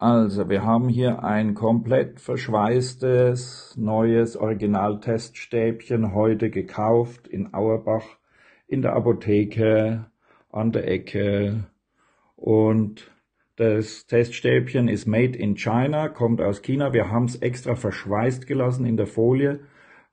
Also, wir haben hier ein komplett verschweißtes, neues Original-Teststäbchen heute gekauft in Auerbach in der Apotheke an der Ecke. Und das Teststäbchen ist made in China, kommt aus China. Wir haben es extra verschweißt gelassen in der Folie,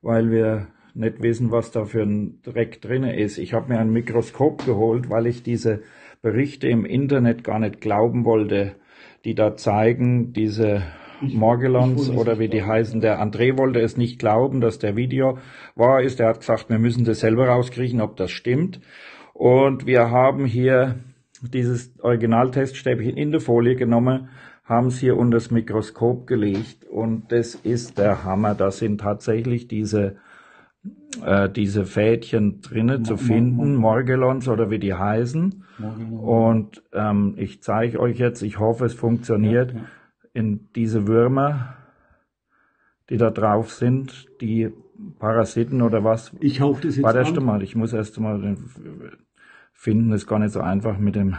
weil wir nicht wissen, was da für ein Dreck drin ist. Ich habe mir ein Mikroskop geholt, weil ich diese Berichte im Internet gar nicht glauben wollte die da zeigen, diese Morgellons oder wie die heißen. Der André wollte es nicht glauben, dass der Video wahr ist. Er hat gesagt, wir müssen das selber rauskriegen, ob das stimmt. Und wir haben hier dieses Originalteststäbchen in der Folie genommen, haben es hier unter das Mikroskop gelegt und das ist der Hammer. Da sind tatsächlich diese äh, diese Fädchen drinnen zu finden, Morgellons oder wie die heißen. Und ähm, ich zeige euch jetzt, ich hoffe es funktioniert, ja, ja. in diese Würmer, die da drauf sind, die Parasiten oder was. Ich hauche das jetzt Warte erst mal, ich muss erst mal den finden, ist gar nicht so einfach mit dem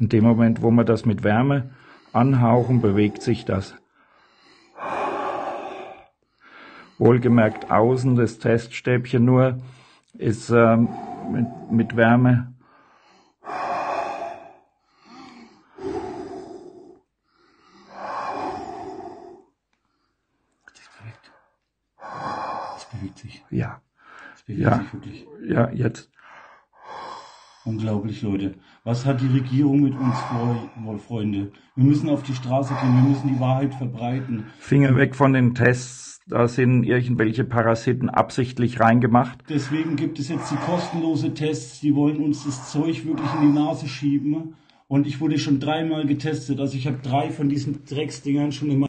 in dem Moment, wo man das mit Wärme anhauchen, bewegt sich das. Wohlgemerkt außen das Teststäbchen nur ist ähm, mit, mit Wärme Das bewegt sich. Ja. Das bewegt ja. sich wirklich. Ja, jetzt. Unglaublich, Leute. Was hat die Regierung mit uns vor, Freunde? Wir müssen auf die Straße gehen, wir müssen die Wahrheit verbreiten. Finger weg von den Tests, da sind irgendwelche Parasiten absichtlich reingemacht. Deswegen gibt es jetzt die kostenlose Tests, die wollen uns das Zeug wirklich in die Nase schieben. Und ich wurde schon dreimal getestet, also ich habe drei von diesen Drecksdingern schon in